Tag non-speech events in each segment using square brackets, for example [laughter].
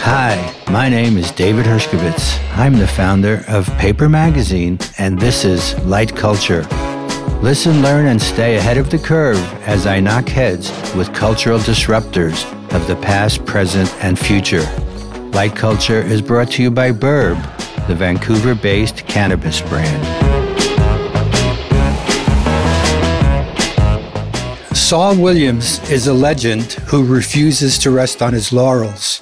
Hi, my name is David Hershkovits. I'm the founder of Paper Magazine, and this is Light Culture. Listen, learn, and stay ahead of the curve as I knock heads with cultural disruptors of the past, present, and future. Light Culture is brought to you by Burb, the Vancouver based cannabis brand. Saul Williams is a legend who refuses to rest on his laurels.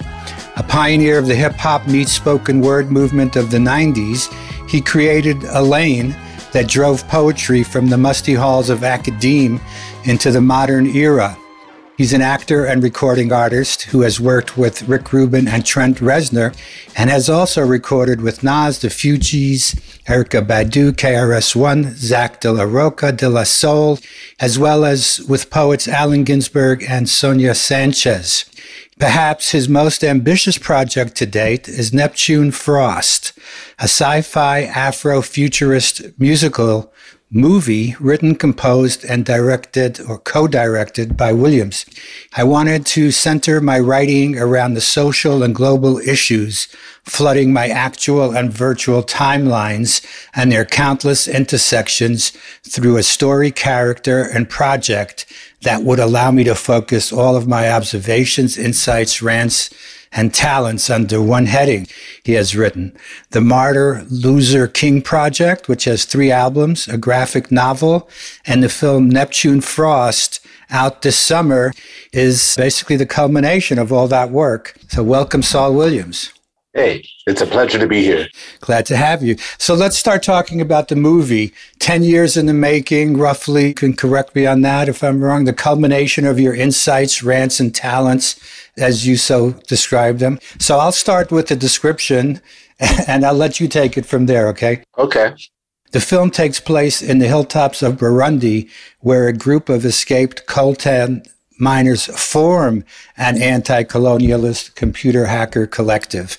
A pioneer of the hip hop meets spoken word movement of the 90s, he created a lane that drove poetry from the musty halls of academe into the modern era. He's an actor and recording artist who has worked with Rick Rubin and Trent Reznor and has also recorded with Nas, The Fugees, Erykah Badu, KRS-One, Zack de la Rocha, De La Soul, as well as with poets Allen Ginsberg and Sonia Sanchez. Perhaps his most ambitious project to date is Neptune Frost, a sci-fi Afro-futurist musical movie written, composed, and directed or co-directed by Williams. I wanted to center my writing around the social and global issues flooding my actual and virtual timelines and their countless intersections through a story, character, and project that would allow me to focus all of my observations, insights, rants, and talents under one heading. He has written The Martyr Loser King Project, which has three albums, a graphic novel, and the film Neptune Frost out this summer is basically the culmination of all that work. So welcome, Saul Williams. Hey, it's a pleasure to be here. Glad to have you. So let's start talking about the movie. 10 years in the making, roughly. You can correct me on that if I'm wrong. The culmination of your insights, rants, and talents, as you so described them. So I'll start with the description [laughs] and I'll let you take it from there, okay? Okay. The film takes place in the hilltops of Burundi, where a group of escaped coltan miners form an anti colonialist computer hacker collective.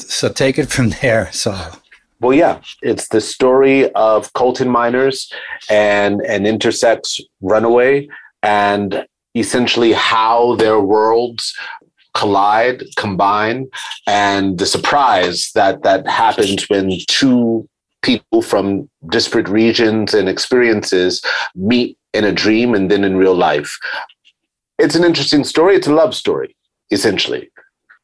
So take it from there, Saul. Well, yeah, it's the story of coltan miners and an intersex runaway, and essentially how their worlds collide, combine, and the surprise that that happens when two people from disparate regions and experiences meet in a dream and then in real life. It's an interesting story. It's a love story, essentially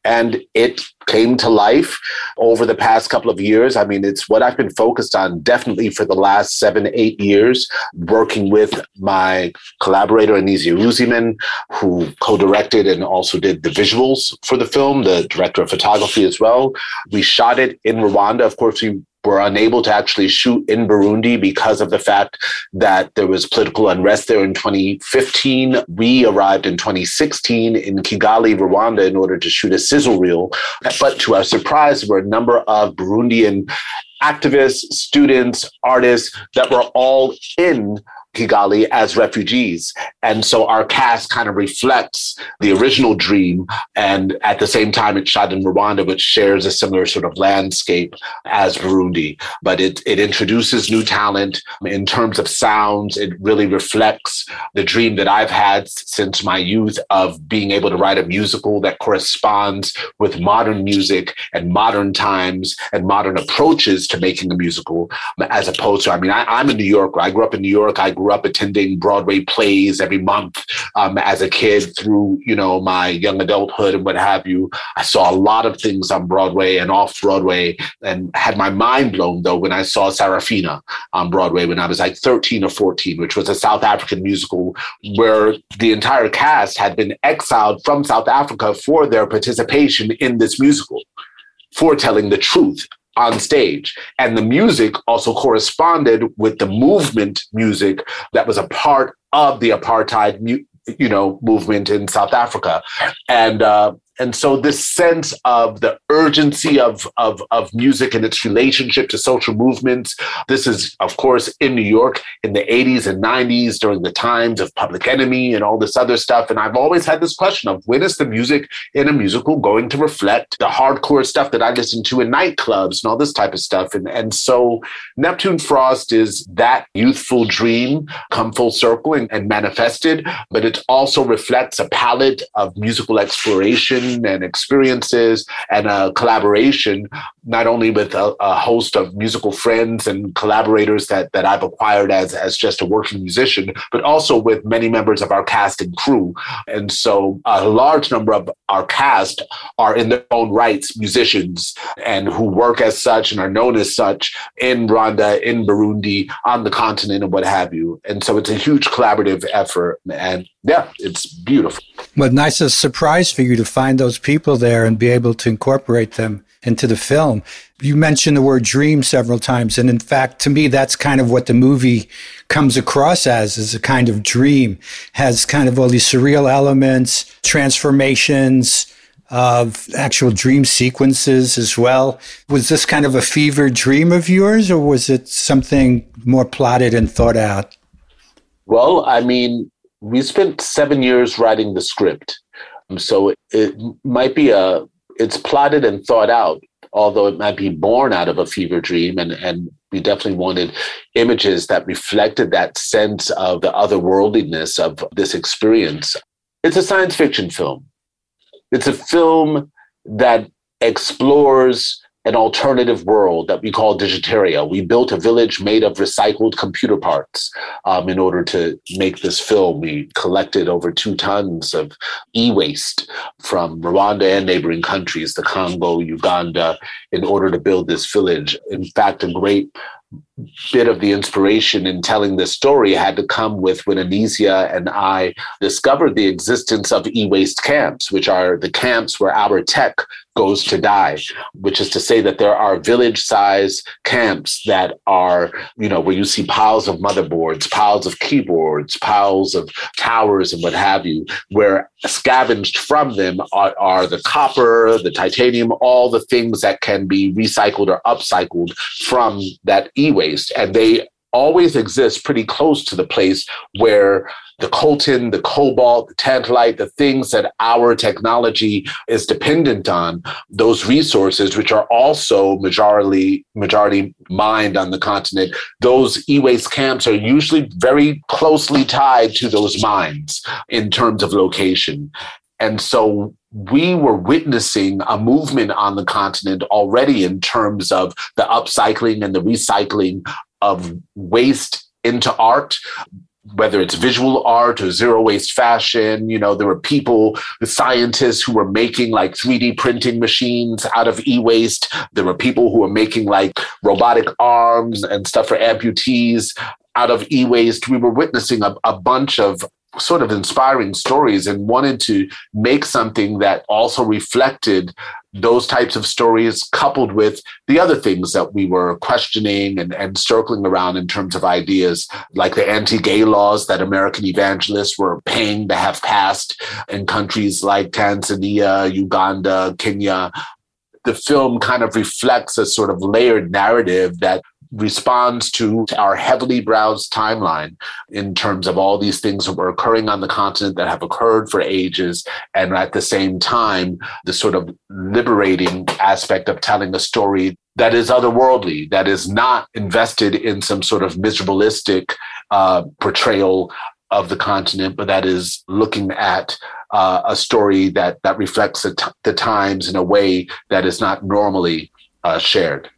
and it came to life over the past couple of years. I mean, it's what I've been focused on definitely for the last seven, eight years, working with my collaborator, Anisia Uzeyman, who co directed and also did the visuals for the film, the director of photography as well. We shot it in Rwanda. Of course, we were unable to actually shoot in Burundi because of the fact that there was political unrest there in 2015. We arrived in 2016 in Kigali, Rwanda, in order to shoot a sizzle reel. But to our surprise, there were a number of Burundian activists, students, artists that were all in Kigali as refugees. And so our cast kind of reflects the original dream. And at the same time, it's shot in Rwanda, which shares a similar sort of landscape as Burundi. But it, it introduces new talent in terms of sounds. It really reflects the dream that I've had since my youth of being able to write a musical that corresponds with modern music and modern times and modern approaches to making a musical, as opposed to, I mean, I, am a New Yorker. I grew up in New York. I grew up attending Broadway plays every month um, as a kid through, you know, my young adulthood and what have you. I saw a lot of things on Broadway and off Broadway and had my mind blown though when I saw Sarafina on Broadway when I was like 13 or 14, which was a South African musical where the entire cast had been exiled from South Africa for their participation in this musical for telling the truth on stage. And the music also corresponded with the movement music that was a part of the apartheid you know movement in South Africa, and uh, and so this sense of the urgency of, of, of music and its relationship to social movements. This is, of course, in New York in the 80s and 90s during the times of Public Enemy and all this other stuff. And I've always had this question of when is the music in a musical going to reflect the hardcore stuff that I listen to in nightclubs and all this type of stuff. And, and so Neptune Frost is that youthful dream come full circle and, and manifested, but it also reflects a palette of musical exploration and experiences and a collaboration, not only with a, a, host of musical friends and collaborators that, that I've acquired as, as just a working musician, but also with many members of our cast and crew. And so a large number of our cast are in their own rights musicians and who work as such and are known as such in Rwanda, in Burundi, on the continent, and what have you. And so it's a huge collaborative effort. And yeah, it's beautiful. What nice a surprise for you to find those people there and be able to incorporate them into the film. You mentioned the word dream several times. And in fact, to me, that's kind of what the movie comes across as, is a kind of dream, has kind of all these surreal elements, transformations of actual dream sequences as well. Was this kind of a fever dream of yours or was it something more plotted and thought out? Well, I mean, we spent seven years writing the script. Um, so it might be a, it's plotted and thought out, although it might be born out of a fever dream. And, and we definitely wanted images that reflected that sense of the otherworldliness of this experience. It's a science fiction film. It's a film that explores an alternative world that we call Digitaria. We built a village made of recycled computer parts um, in order to make this film. We collected over two tons of e waste from Rwanda and neighboring countries, the Congo, Uganda, in order to build this village. In fact, a great bit of the inspiration in telling this story had to come with when Anisia and I discovered the existence of e-waste camps, which are the camps where our tech goes to die, which is to say that there are village size camps that are, you know, where you see piles of motherboards, piles of keyboards, piles of towers and what have you, where scavenged from them are, are the copper, the titanium, all the things that can be recycled or upcycled from that e-waste. And they always exist pretty close to the place where the coltan, the cobalt, the tantalite, the things that our technology is dependent on, those resources, which are also majority majority mined on the continent, those e-waste camps are usually very closely tied to those mines in terms of location. And so we were witnessing a movement on the continent already in terms of the upcycling and the recycling of waste into art whether it's visual art or zero waste fashion. You know there were people the scientists who were making like 3d printing machines out of e-waste. There were people who were making like robotic arms and stuff for amputees out of e-waste. We were witnessing a, a bunch of sort of inspiring stories and wanted to make something that also reflected those types of stories coupled with the other things that we were questioning and, and circling around in terms of ideas like the anti-gay laws that American evangelists were paying to have passed in countries like Tanzania, Uganda, Kenya. The film kind of reflects a sort of layered narrative that responds to our heavily browsed timeline in terms of all these things that were occurring on the continent that have occurred for ages. And at the same time, the sort of liberating aspect of telling a story that is otherworldly, that is not invested in some sort of miserabilistic uh, portrayal of the continent, but that is looking at uh, a story that that reflects the, t- the times in a way that is not normally uh, shared.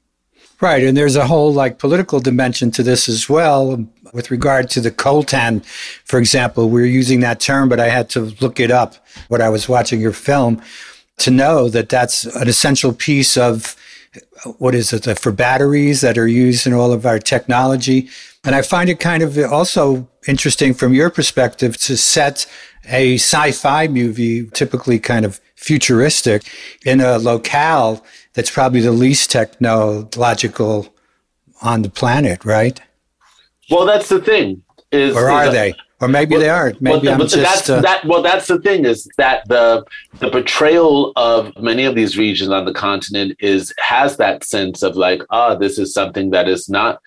Right. And there's a whole like political dimension to this as well. With regard to the coltan, for example, we are using that term, but I had to look it up when I was watching your film to know that that's an essential piece of what is it for batteries that are used in all of our technology. And I find it kind of also interesting from your perspective to set a sci-fi movie, typically kind of futuristic, in a locale that's probably the least technological on the planet, right? Well, that's the thing. Is, or are is they? or maybe well, they aren't. Maybe well, I'm just that's, uh, that. Well, that's the thing is that the the portrayal of many of these regions on the continent is has that sense of like, ah, oh, this is something that is not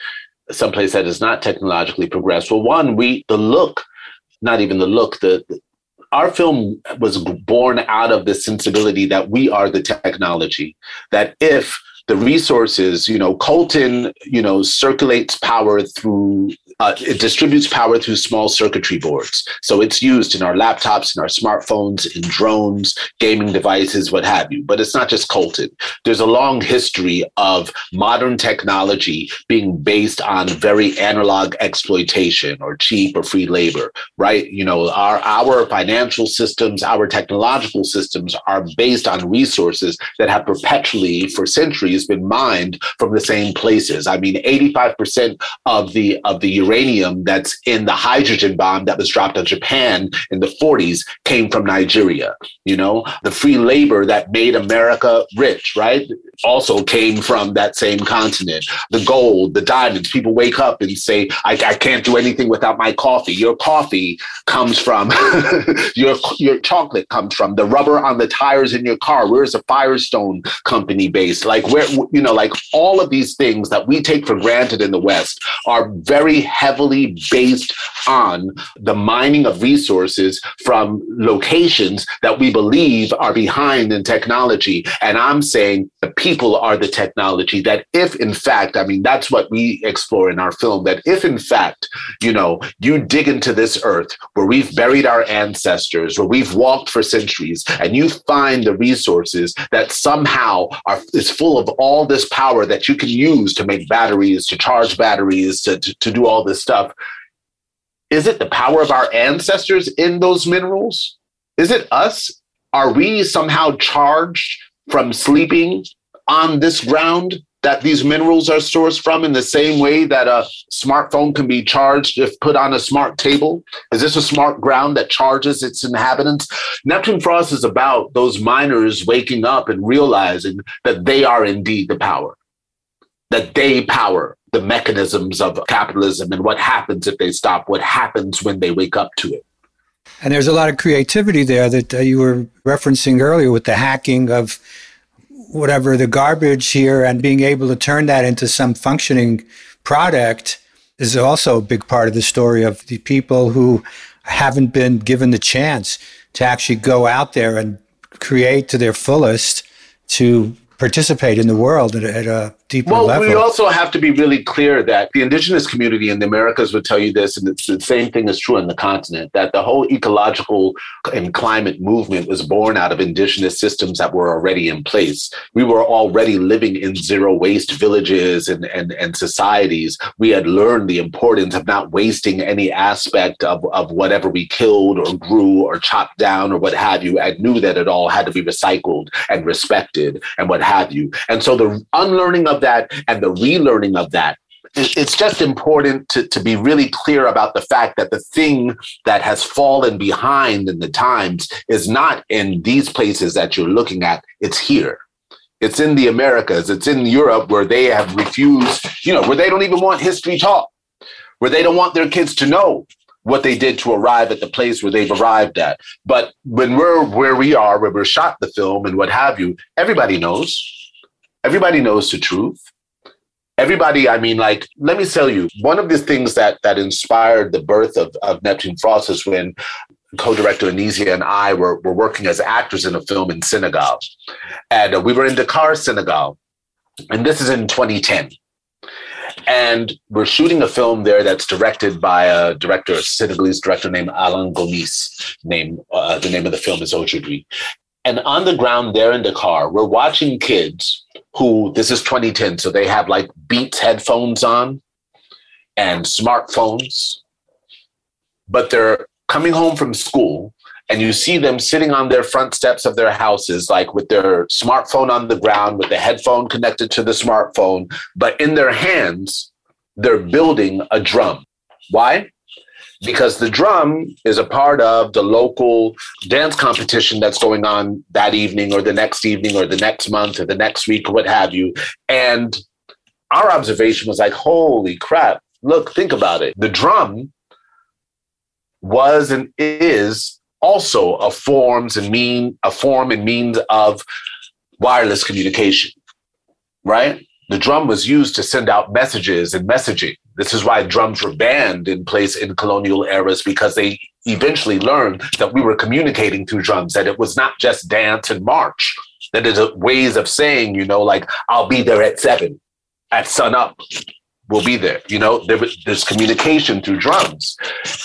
someplace that is not technologically progressed. Well, one, we the look, not even the look, the, the our film was born out of the sensibility that we are the technology. That if the resources, you know, coltan, you know, circulates power through uh, it distributes power through small circuitry boards. So it's used in our laptops, in our smartphones, in drones, gaming devices, what have you. But it's not just coltan. There's a long history of modern technology being based on very analog exploitation or cheap or free labor, right? You know, our, our financial systems, our technological systems are based on resources that have perpetually, for centuries, been mined from the same places. I mean, 85% of the of the uranium that's in the hydrogen bomb that was dropped on Japan in the 40s came from Nigeria. You know, the free labor that made America rich, right? Also came from that same continent. The gold, the diamonds. People wake up and say, I, I can't do anything without my coffee. Your coffee comes from, [laughs] your, your chocolate comes from, the rubber on the tires in your car. Where's the Firestone company based? Like, where, you know, like all of these things that we take for granted in the West are very heavily based on the mining of resources from locations that we believe are behind in technology. And I'm saying the people are the technology, that if in fact, I mean, that's what we explore in our film, that if in fact, you know, you dig into this earth where we've buried our ancestors, where we've walked for centuries, and you find the resources that somehow are is full of all this power that you can use to make batteries, to charge batteries, to, to, to do all this stuff. Is it the power of our ancestors in those minerals? Is it us? Are we somehow charged from sleeping on this ground that these minerals are sourced from in the same way that a smartphone can be charged if put on a smart table? Is this a smart ground that charges its inhabitants? Neptune Frost is about those miners waking up and realizing that they are indeed the power, that they power the mechanisms of capitalism and what happens if they stop, what happens when they wake up to it. And there's a lot of creativity there that uh, you were referencing earlier with the hacking of whatever the garbage here and being able to turn that into some functioning product is also a big part of the story of the people who haven't been given the chance to actually go out there and create to their fullest to participate in the world at, at a deeper well, level. we also have to be really clear that the indigenous community in the Americas would tell you this, and it's the same thing is true in the continent, that the whole ecological and climate movement was born out of indigenous systems that were already in place. We were already living in zero waste villages and, and, and societies. We had learned the importance of not wasting any aspect of, of whatever we killed or grew or chopped down or what have you, and knew that it all had to be recycled and respected and what have you. And so the unlearning of that and the relearning of that it's just important to, to be really clear about the fact that the thing that has fallen behind in the times is not in these places that you're looking at, it's here. It's in the Americas, it's in Europe where they have refused, you know, where they don't even want history taught, where they don't want their kids to know what they did to arrive at the place where they've arrived at. But when we're where we are, where we're shot the film and what have you, everybody knows everybody knows the truth everybody i mean like let me tell you one of the things that that inspired the birth of, of neptune frost is when co-director Anisia and I were, were working as actors in a film in Senegal. And uh, we were in Dakar, Senegal. And this is in 2010. And we're shooting a film there that's directed by a director, a Senegalese director named Alain Gomis. Name, uh, the name of the film is Aujourd'hui. And on the ground there in Dakar, we're watching kids who, this is 2010, so they have like Beats headphones on and smartphones, but they're coming home from school and you see them sitting on their front steps of their houses, like with their smartphone on the ground, with the headphone connected to the smartphone, but in their hands, they're building a drum. Why? Because the drum is a part of the local dance competition that's going on that evening or the next evening or the next month or the next week or what have you. And our observation was like, holy crap, look, think about it. The drum was and is also a forms and mean a form and means of wireless communication, right? The drum was used to send out messages and messaging. This is why drums were banned in place in colonial eras because they eventually learned that we were communicating through drums, that it was not just dance and march, that is ways of saying, you know, like, I'll be there at seven, at sun up, we'll be there. You know, there, there's communication through drums.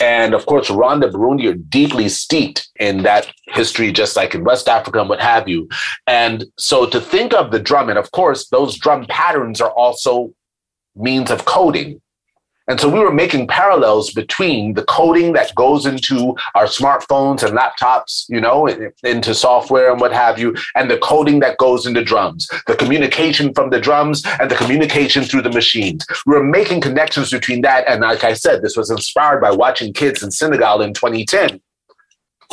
And of course, Rwanda, Burundi are deeply steeped in that history, just like in West Africa and what have you. And so to think of the drum, and of course, those drum patterns are also means of coding and so we were making parallels between the coding that goes into our smartphones and laptops, you know, into software and what have you, and the coding that goes into drums, the communication from the drums and the communication through the machines. We were making connections between that. And like I said, this was inspired by watching kids in Senegal in 2010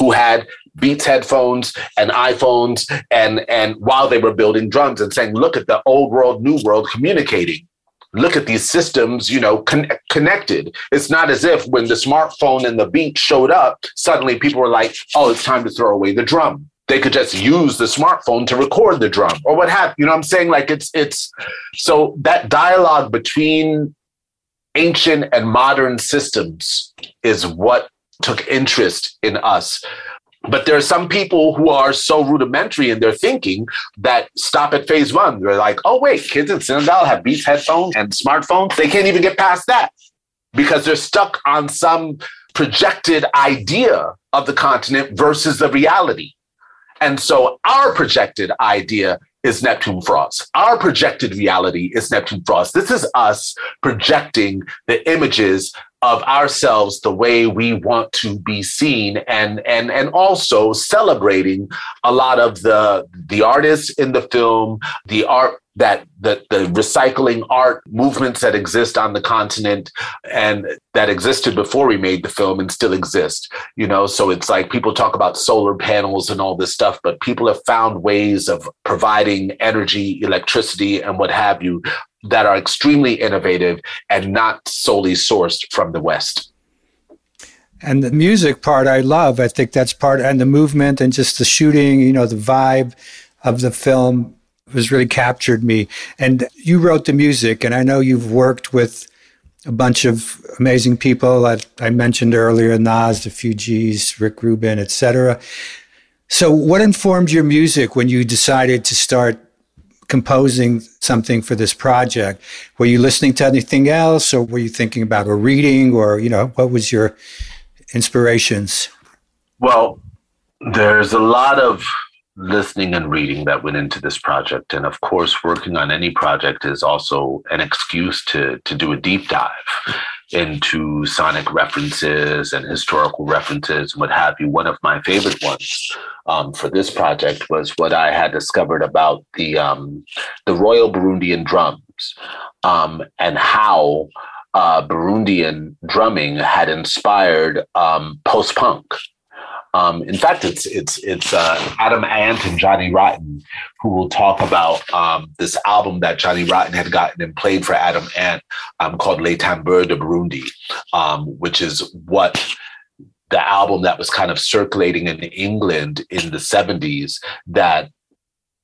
who had Beats headphones and iPhones and and while they were building drums and saying, look at the old world, new world communicating look at these systems, you know, con- connected. It's not as if when the smartphone and the beat showed up, suddenly people were like, oh, it's time to throw away the drum. They could just use the smartphone to record the drum or what have you know what I'm saying? Like it's it's so that dialogue between ancient and modern systems is what took interest in us but there are some people who are so rudimentary in their thinking that stop at phase one. They're like, oh, wait, kids in Senegal have Beats headphones and smartphones. They can't even get past that because they're stuck on some projected idea of the continent versus the reality. And so our projected idea is Neptune Frost. Our projected reality is Neptune Frost. This is us projecting the images of ourselves the way we want to be seen and and and also celebrating a lot of the the artists in the film the art that the, the recycling art movements that exist on the continent and that existed before we made the film and still exist you know? So it's like people talk about solar panels and all this stuff but people have found ways of providing energy electricity and what have you that are extremely innovative and not solely sourced from the West. And the music part I love. I think that's part, and the movement and just the shooting, you know, the vibe of the film has really captured me. And you wrote the music, and I know you've worked with a bunch of amazing people that I mentioned earlier, Nas, the Fugees, Rick Rubin, etc. So what informed your music when you decided to start composing something for this project? Were you listening to anything else or were you thinking about a reading or, you know, what was your inspirations? Well, there's a lot of listening and reading that went into this project. And of course, working on any project is also an excuse to, to do a deep dive into sonic references and historical references and what have you. One of my favorite ones um, for this project was what I had discovered about the um, the Royal Burundian drums um, and how uh, Burundian drumming had inspired um, post punk. Um, in fact, it's it's it's uh, Adam Ant and Johnny Rotten who will talk about um, this album that Johnny Rotten had gotten and played for Adam Ant um, called Les Tambours de Burundi, um, which is what the album that was kind of circulating in England in the 70s that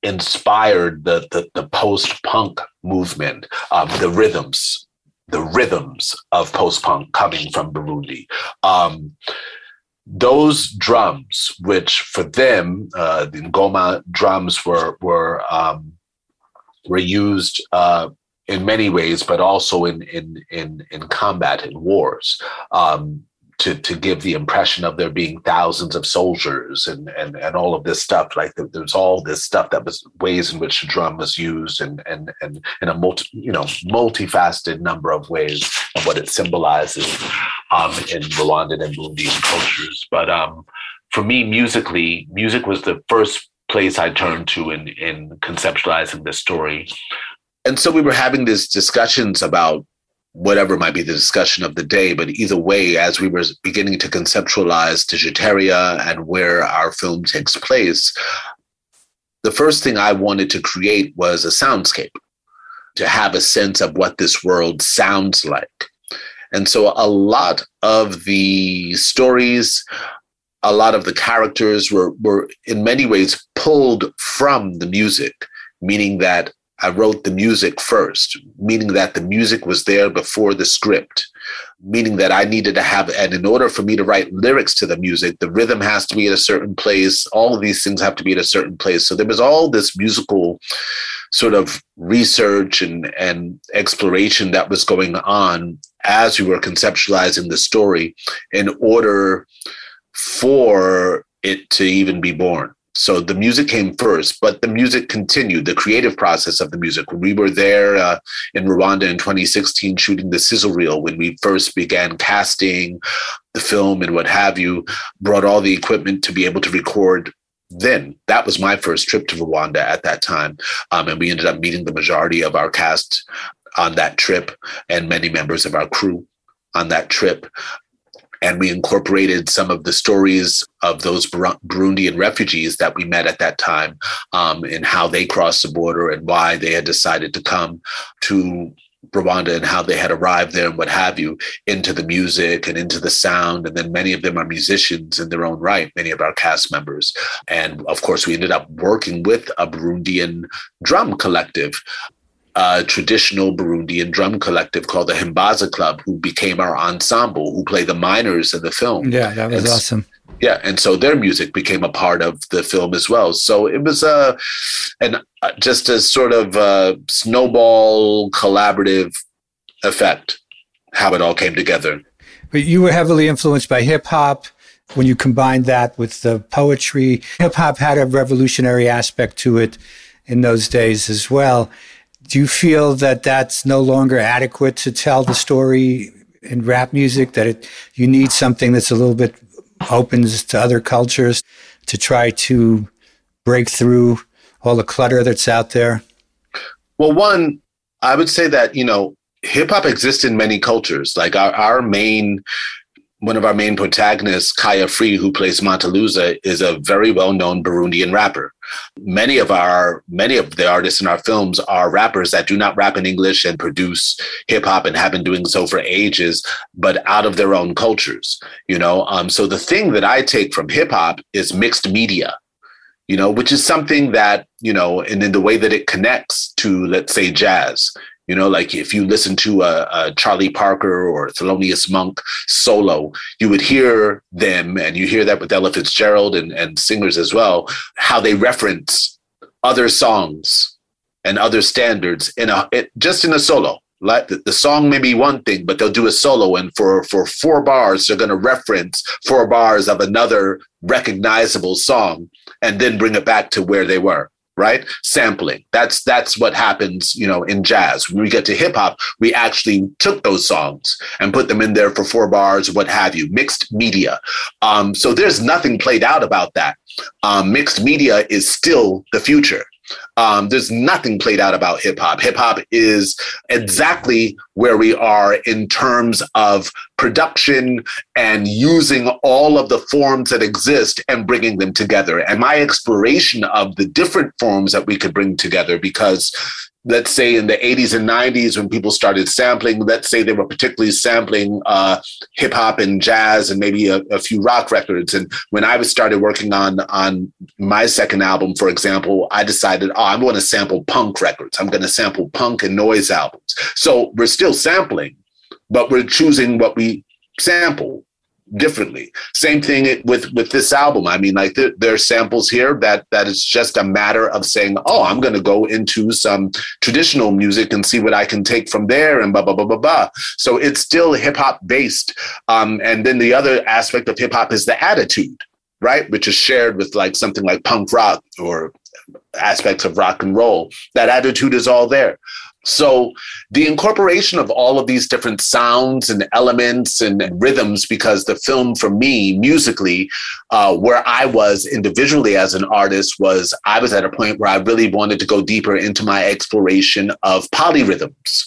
inspired the, the, the post punk movement, um, the rhythms, the rhythms of post punk coming from Burundi. Those drums, which for them, uh, the Ngoma drums were were um, were used uh, in many ways, but also in in in in combat in wars. Um, to, to give the impression of there being thousands of soldiers and, and, and all of this stuff. Like there's all this stuff that was ways in which the drum was used and, and, and in a multi, you know, multifaceted number of ways of what it symbolizes um, in Rwandan and Burundian cultures. But um, for me, musically, music was the first place I turned to in, in conceptualizing this story. And so we were having these discussions about whatever might be the discussion of the day. But either way, as we were beginning to conceptualize Digitaria and where our film takes place, the first thing I wanted to create was a soundscape to have a sense of what this world sounds like. And so a lot of the stories, a lot of the characters were, were in many ways pulled from the music, meaning that I wrote the music first, meaning that the music was there before the script, meaning that I needed to have, and in order for me to write lyrics to the music, the rhythm has to be at a certain place. All of these things have to be at a certain place. So there was all this musical sort of research and, and exploration that was going on as we were conceptualizing the story in order for it to even be born. So the music came first, but the music continued, the creative process of the music. We were there uh, in Rwanda in 2016 shooting the sizzle reel when we first began casting the film and what have you, brought all the equipment to be able to record then. That was my first trip to Rwanda at that time. Um, and we ended up meeting the majority of our cast on that trip and many members of our crew on that trip and we incorporated some of the stories of those Burundian refugees that we met at that time um, and how they crossed the border and why they had decided to come to Rwanda and how they had arrived there and what have you into the music and into the sound. And then many of them are musicians in their own right, many of our cast members. And of course, we ended up working with a Burundian drum collective a traditional Burundian drum collective called the Himbaza Club, who became our ensemble, who play the miners in the film. Yeah, that was and, awesome. Yeah, and so their music became a part of the film as well. So it was a, and uh, just a sort of a snowball collaborative effect, how it all came together. But you were heavily influenced by hip hop. When you combined that with the poetry, hip hop had a revolutionary aspect to it in those days as well do you feel that that's no longer adequate to tell the story in rap music that it, you need something that's a little bit opens to other cultures to try to break through all the clutter that's out there? Well one i would say that you know hip hop exists in many cultures. Like our, our main one of our main protagonists, Kaya Free, who plays Matalusa, is a very well-known Burundian rapper. Many of our many of the artists in our films are rappers that do not rap in English and produce hip hop and have been doing so for ages, but out of their own cultures. You know, um, so the thing that I take from hip hop is mixed media you know, which is something that, you know, and in the way that it connects to, let's say, jazz. You know, like if you listen to a, a, Charlie Parker or Thelonious Monk solo, you would hear them, and you hear that with Ella Fitzgerald and, and singers as well, how they reference other songs and other standards in a it, just in a solo. Like the, song may be one thing, but they'll do a solo, and for for four bars, they're going to reference four bars of another recognizable song, and then bring it back to where they were right? Sampling. That's that's what happens you know in jazz. When we get to hip hop we actually took those songs and put them in there for four bars what have you mixed media. Um, so there's nothing played out about that. Um, mixed media is still the future um, there's nothing played out about hip hop. Hip hop is exactly where we are in terms of production and using all of the forms that exist and bringing them together. And my exploration of the different forms that we could bring together, because let's say in the 80s and 90s when people started sampling let's say they were particularly sampling uh, hip hop and jazz and maybe a, a, few rock records. And when i was started working on on my second album for example i decided oh i'm going to sample punk records. I'm going to sample punk and noise albums. So we're still sampling but we're choosing what we sample differently. Same thing with with this album. I mean, like there, there, are samples here that that is just a matter of saying, oh, I'm going to go into some traditional music and see what I can take from there, and blah blah blah blah blah. So it's still hip hop based. Um, and then the other aspect of hip hop is the attitude, right, which is shared with like something like punk rock or aspects of rock and roll. That attitude is all there. So the incorporation of all of these different sounds and elements and, rhythms, because the film for me musically, uh, where I was individually as an artist, was I was at a point where I really wanted to go deeper into my exploration of polyrhythms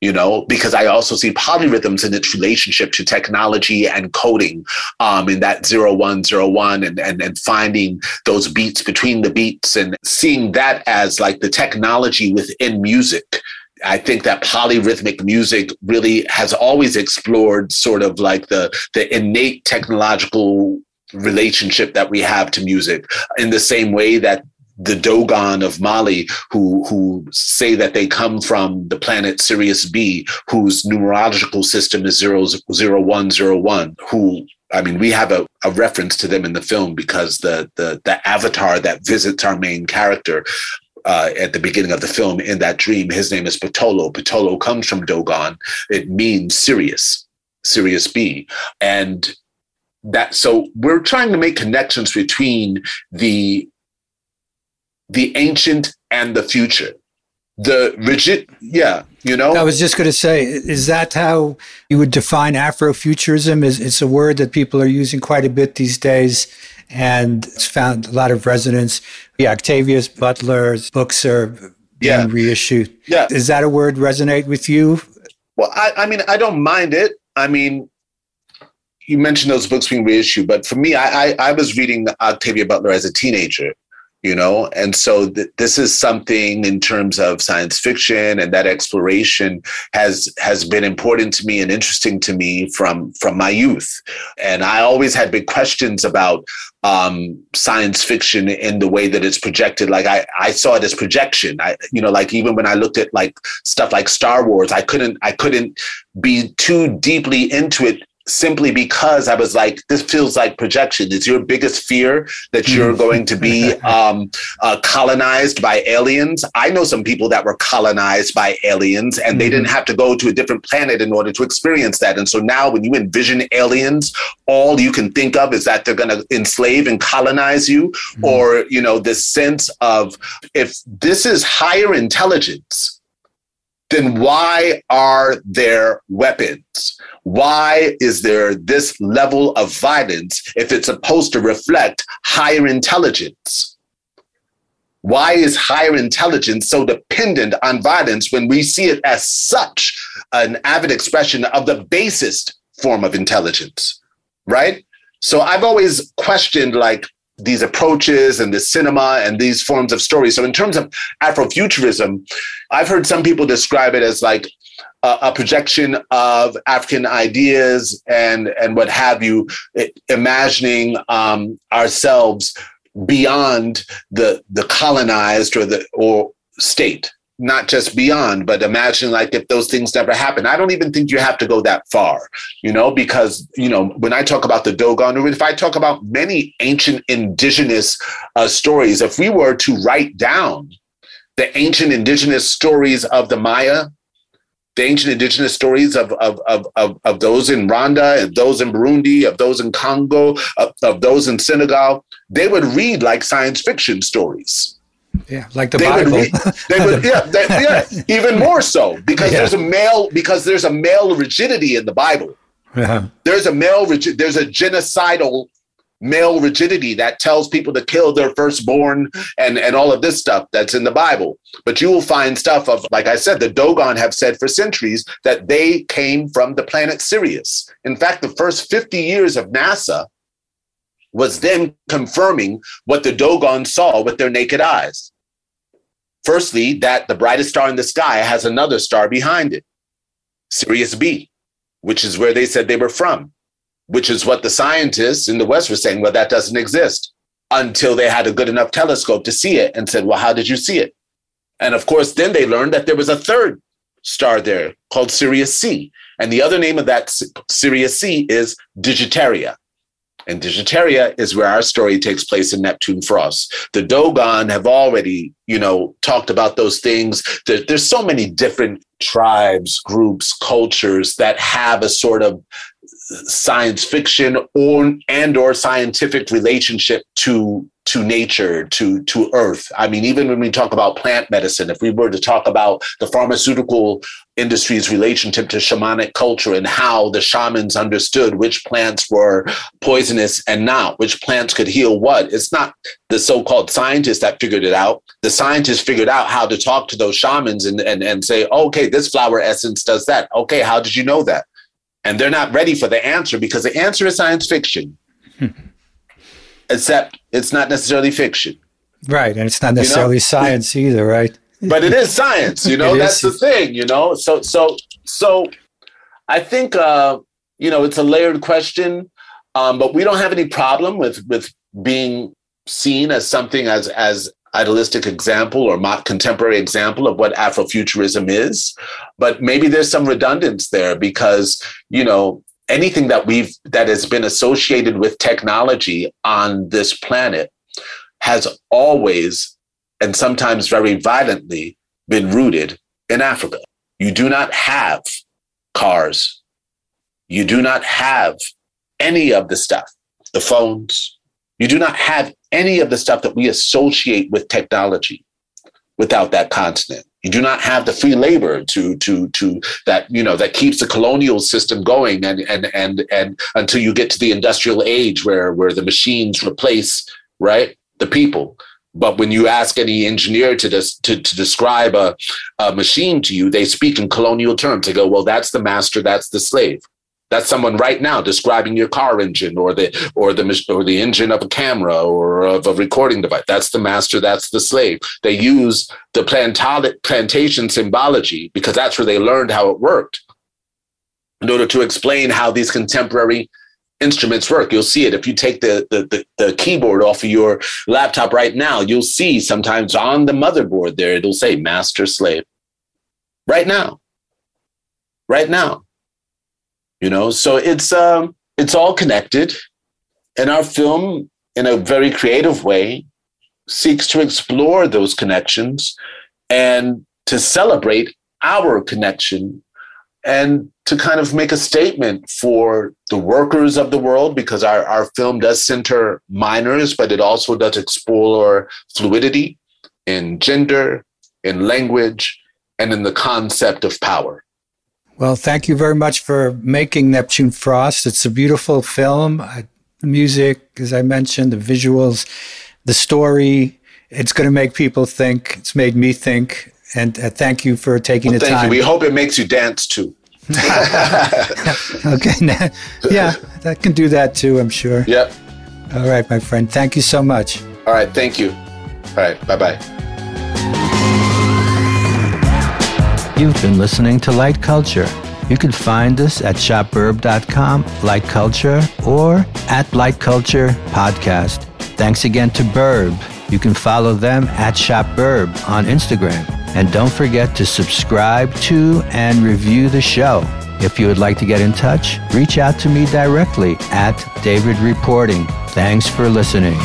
you know, because I also see polyrhythms in its relationship to technology and coding um, in that zero one zero one and, and and finding those beats between the beats and seeing that as like the technology within music I think that polyrhythmic music really has always explored sort of like the the innate technological relationship that we have to music. In the same way that the Dogon of Mali, who who say that they come from the planet Sirius B, whose numerological system is zero zero one zero one, who I mean, we have a, a reference to them in the film because the the the avatar that visits our main character uh, at the beginning of the film in that dream, his name is Patolo. Patolo comes from Dogon. It means Sirius, Sirius B, and that so we're trying to make connections between the the ancient and the future. The rigid, yeah, you know. I was just going to say, is that how you would define Afrofuturism? Is it's a word that people are using quite a bit these days, and it's found a lot of resonance. Yeah, Octavius Butler's books are being yeah. reissued. Yeah, is that a word resonate with you? Well, I, I mean, I don't mind it. I mean, you mentioned those books being reissued, but for me, I, I, I was reading Octavia Butler as a teenager, you know? And so th- this is something in terms of science fiction and that exploration has has been important to me and interesting to me from from my youth. And i always had big questions about um, science fiction in the way that it's projected. Like i i saw it as projection. I you know like even when i looked at like stuff like star wars i couldn't i couldn't be too deeply into it simply because I was like, this feels like projection. It's your biggest fear that you're mm. going to be [laughs] um, uh, colonized by aliens. I know some people that were colonized by aliens and they mm-hmm. didn't have to go to a different planet in order to experience that. And so now when you envision aliens, all you can think of is that they're going to enslave and colonize you, mm. or, you know, this sense of if this is higher intelligence, then why are there weapons? Why is there this level of violence if it's supposed to reflect higher intelligence? Why is higher intelligence so dependent on violence when we see it as such an avid expression of the basest form of intelligence? Right? So I've always questioned like these approaches and the cinema and these forms of story. So in terms of Afrofuturism, I've heard some people describe it as like a, a projection of African ideas and and what have you, imagining um, ourselves beyond the the colonized or the or state not just beyond, but imagine like if those things never happen. I don't even think you have to go that far, you know, because, you know, when I talk about the Dogon, or if I talk about many ancient indigenous uh, stories, if we were to write down the ancient indigenous stories of the Maya, the ancient indigenous stories of, of, of, of, of those in Rwanda, and those in Burundi, of those in Congo, of, of those in Senegal, they would read like science fiction stories yeah, like the they Bible. Would, they would, yeah, [laughs] yeah, even more so because yeah. there's a male because there's a male rigidity in the Bible. Yeah. There's a male there's a genocidal male rigidity that tells people to kill their firstborn and and all of this stuff that's in the Bible. But you will find stuff of like I said, the Dogon have said for centuries that they came from the planet Sirius. In fact, the first 50 years of NASA was then confirming what the Dogon saw with their naked eyes. Firstly, that the brightest star in the sky has another star behind it, Sirius B, which is where they said they were from, which is what the scientists in the West were saying, well, that doesn't exist until they had a good enough telescope to see it and said, well, how did you see it? And of course, then they learned that there was a third star there called Sirius C. And the other name of that Sirius C is Digitaria. And Digitaria is where our story takes place in Neptune Frost. The Dogon have already, you know, talked about those things. There, there's so many different tribes, groups, cultures that have a sort of science fiction or and or scientific relationship to to nature, to, to earth. I mean, even when we talk about plant medicine, if we were to talk about the pharmaceutical industry's relationship to shamanic culture and how the shamans understood which plants were poisonous and not, which plants could heal what, it's not the so-called scientists that figured it out. The scientists figured out how to talk to those shamans and, and, and say, okay, this flower essence does that. Okay, how did you know that? And they're not ready for the answer because the answer is science fiction. Hmm. except it's not necessarily fiction. Right. And it's not necessarily you know? science either, right? But it is science. You [laughs] know, that's the thing. You know, so so so, I think uh, you know it's a layered question, um, but we don't have any problem with with being seen as something as as idealistic example or contemporary example of what Afrofuturism is. But maybe there's some redundance there because you know anything that we've that has been associated with technology on this planet has always and sometimes very violently been rooted in Africa. You do not have cars. You do not have any of the stuff, the phones. You do not have any of the stuff that we associate with technology without that continent. You do not have the free labor to to to that you know that keeps the colonial system going and and and and until you get to the industrial age where where the machines replace right the people. But when you ask any engineer to, des- to, to describe a, a machine to you, they speak in colonial terms. They go, well, that's the master, that's the slave. That's someone right now describing your car engine or the or the or the engine of a camera or of a recording device. That's the master. That's the slave. They use the plantation symbology because that's where they learned how it worked in order to explain how these contemporary instruments work. You'll see it if you take the, the, the, the, keyboard off of your laptop right now. You'll see sometimes on the motherboard there, it'll say master slave. Right now. Right now. You know, so it's um it's all connected. And our film, in a very creative way, seeks to explore those connections and to celebrate our connection and to kind of make a statement for the workers of the world because our, our film does center miners, but it also does explore fluidity in gender, in language, and in the concept of power. Well, thank you very much for making Neptune Frost. It's a beautiful film. the music, as I mentioned, the visuals, the story. It's going to make people think. It's made me think. And uh, thank you for taking well, the time. Thank you. We hope it makes you dance too. [laughs] okay. [laughs] yeah, that can do that too, I'm sure. Yep. All right, my friend. Thank you so much. All right. Thank you. All right. Bye bye. You've been listening to Light Culture. You can find us at shopburb.com, Light Culture, or at Light Culture Podcast. Thanks again to Burb. You can follow them at ShopBurb on Instagram. And don't forget to subscribe to and review the show. If you would like to get in touch, reach out to me directly at David Reporting. Thanks for listening.